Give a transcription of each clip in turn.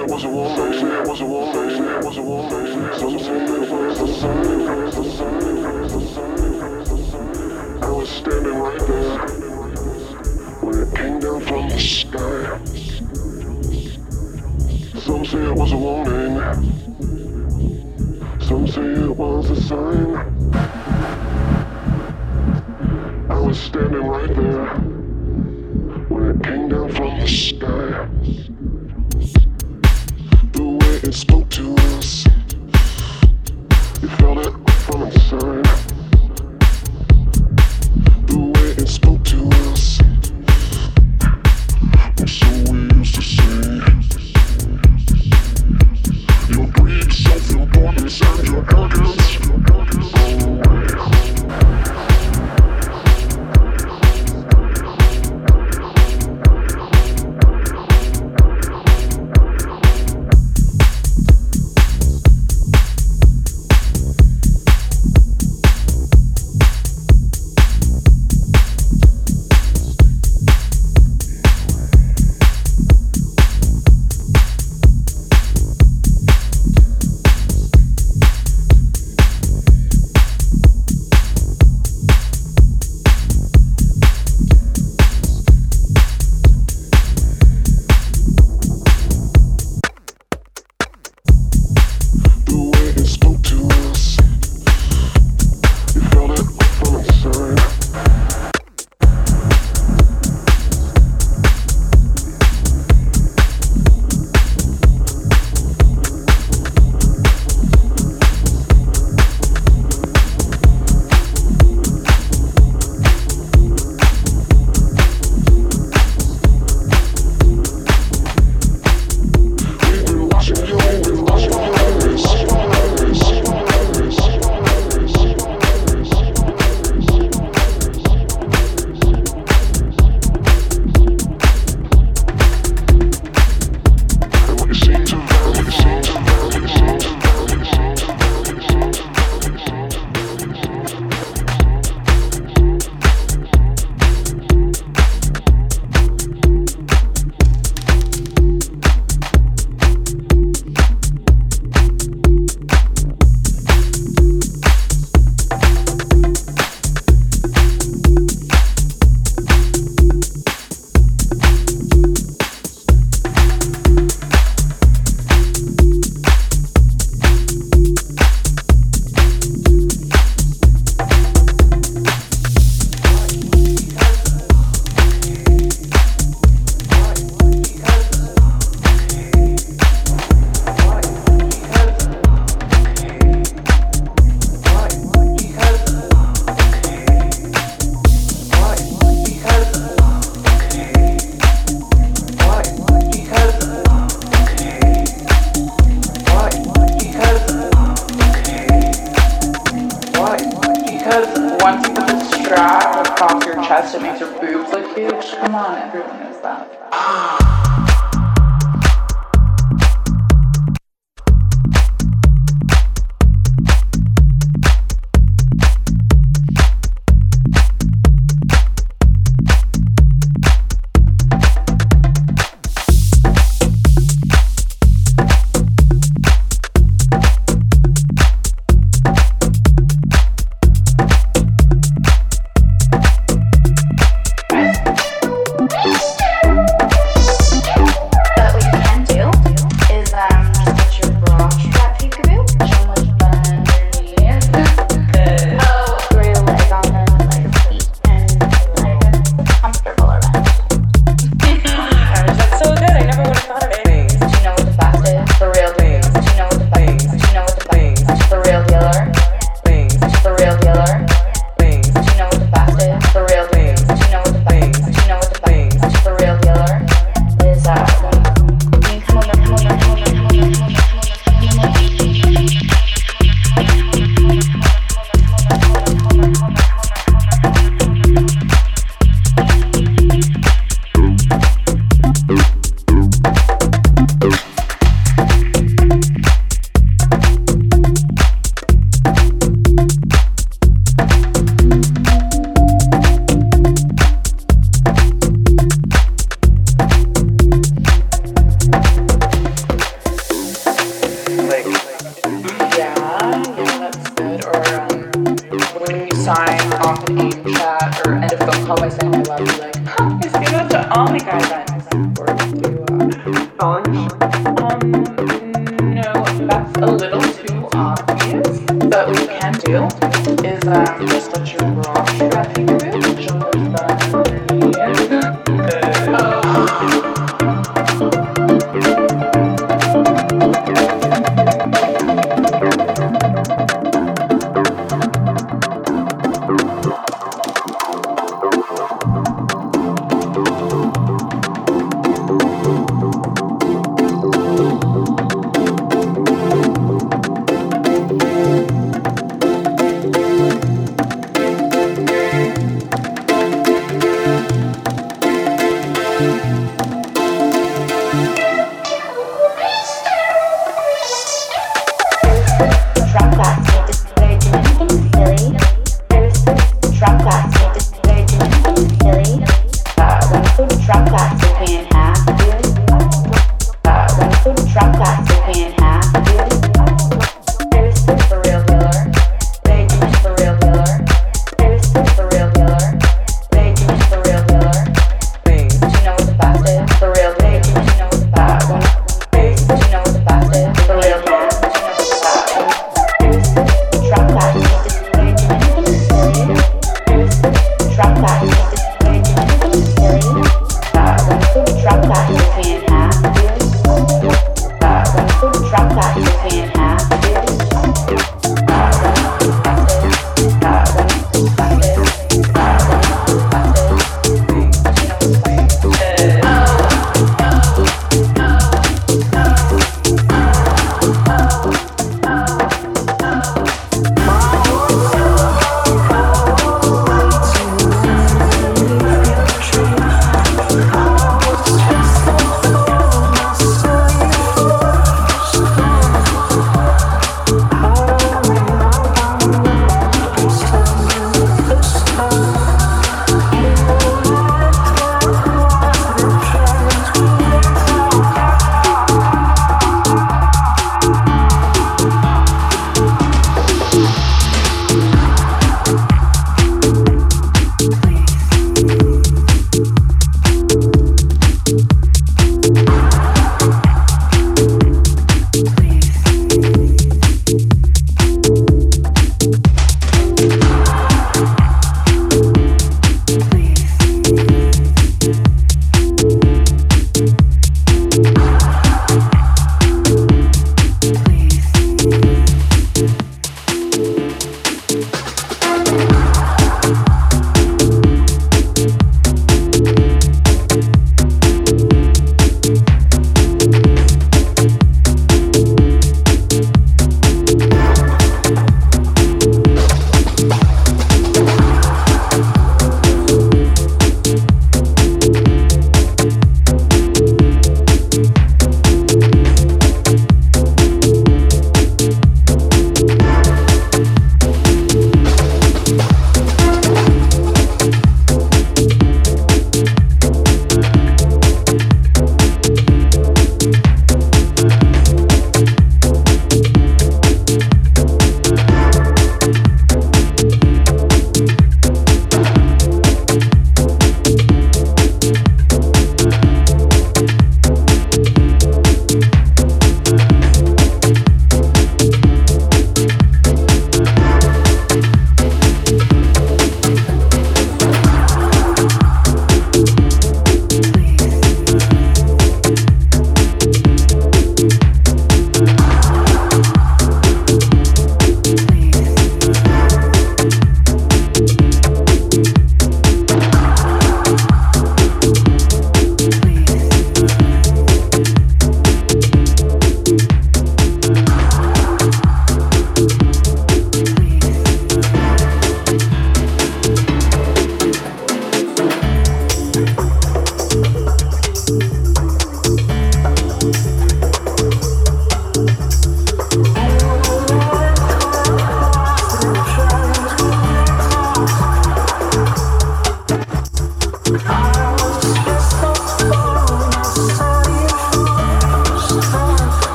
Some say it was a. Some say it was a sign. I was standing right there when it came down from the sky. Some say it was a warning. Some say it was a sign. I was standing right there The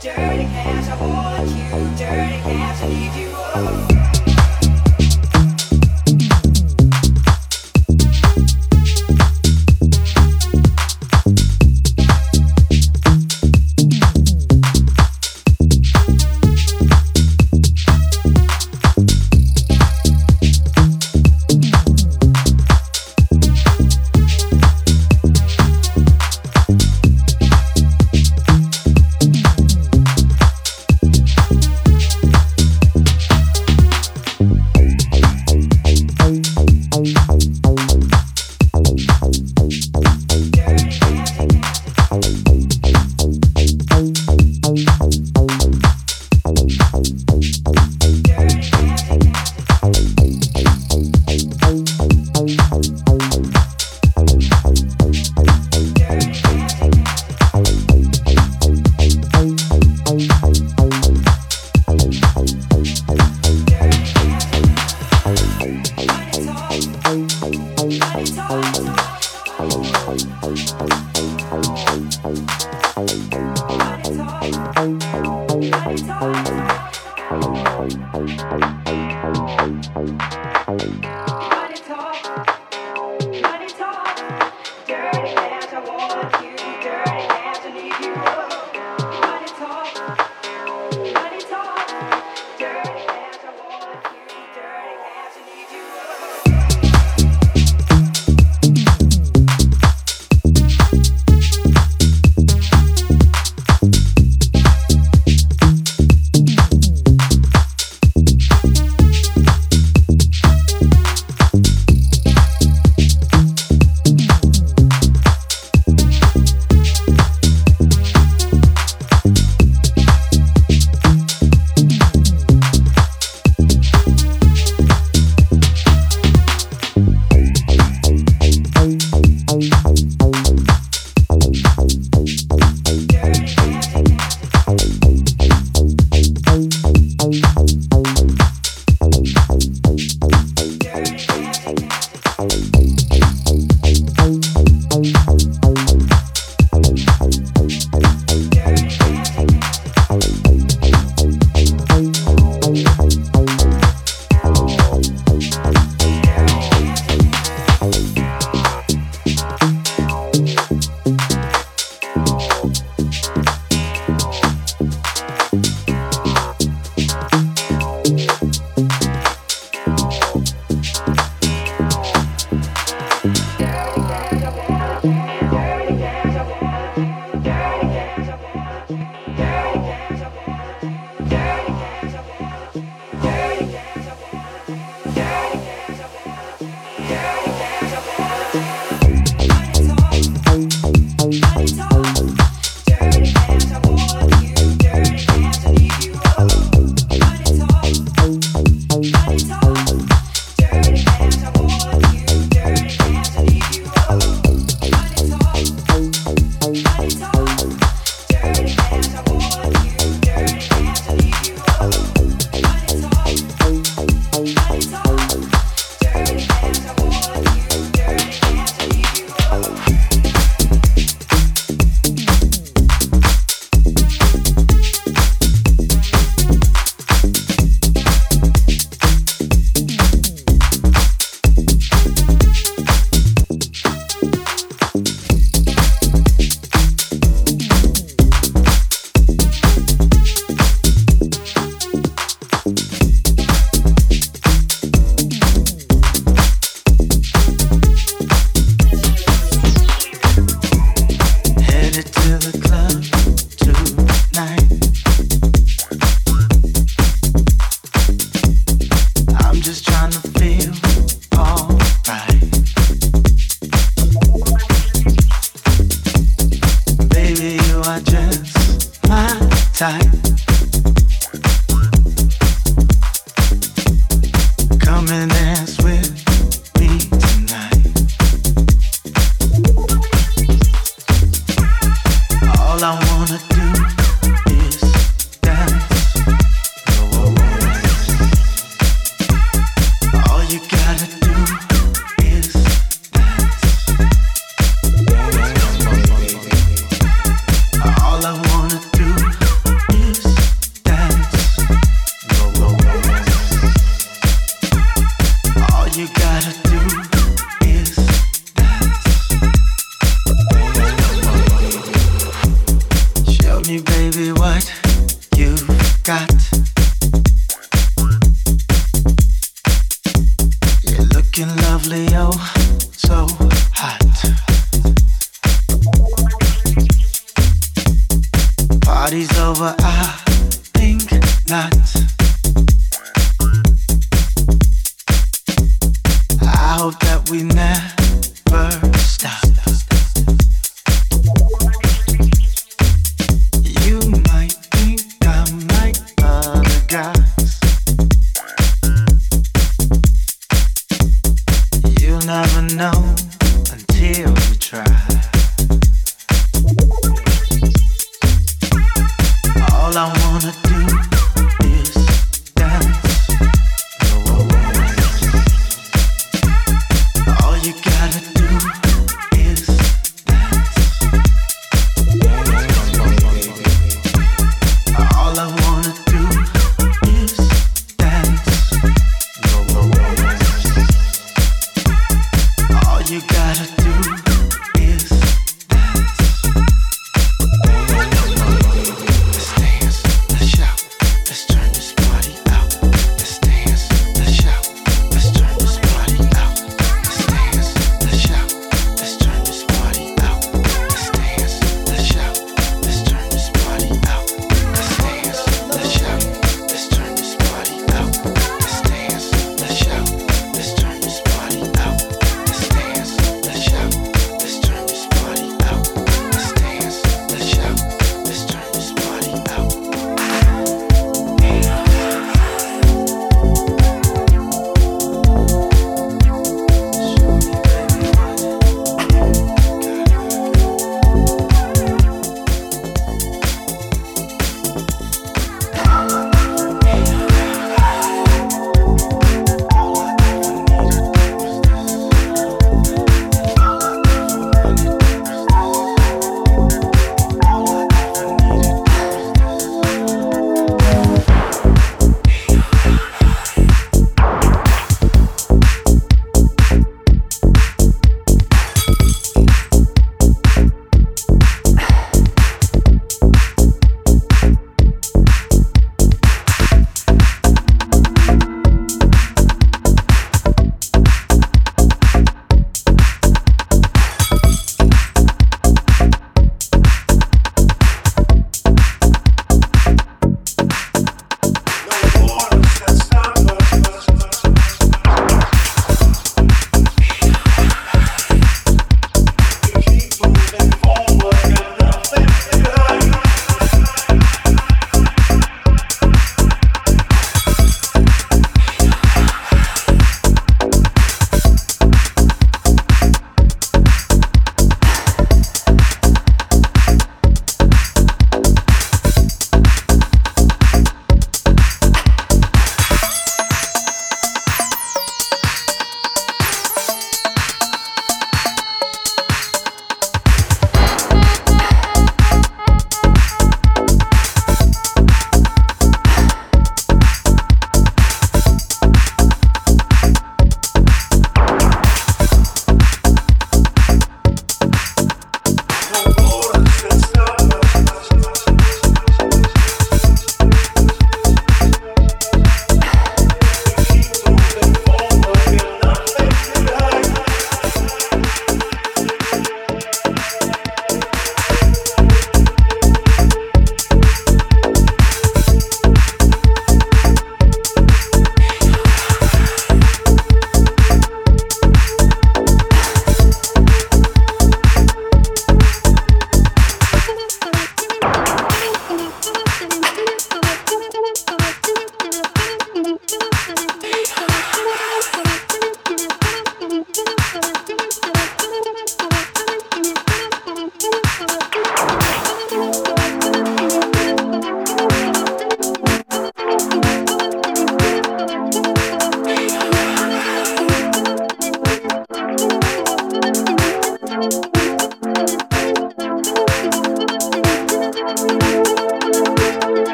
Dirty cash, I want you. Dirty cash, I need you. Oh.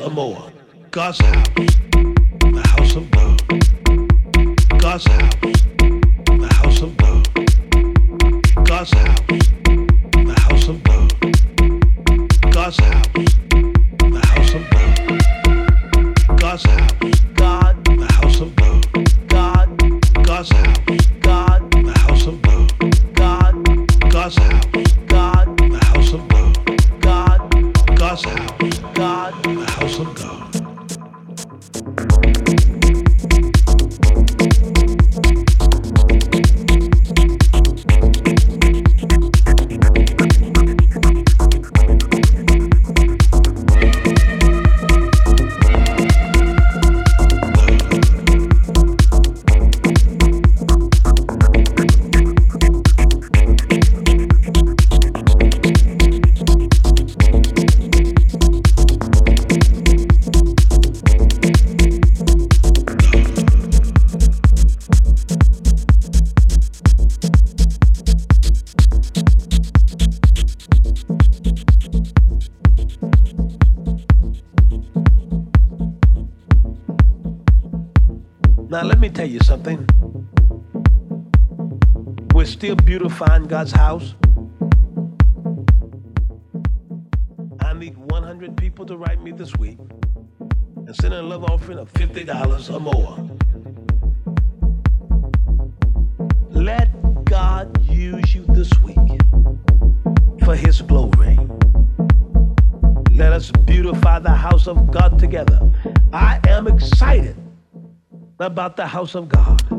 Or more. About the house of God.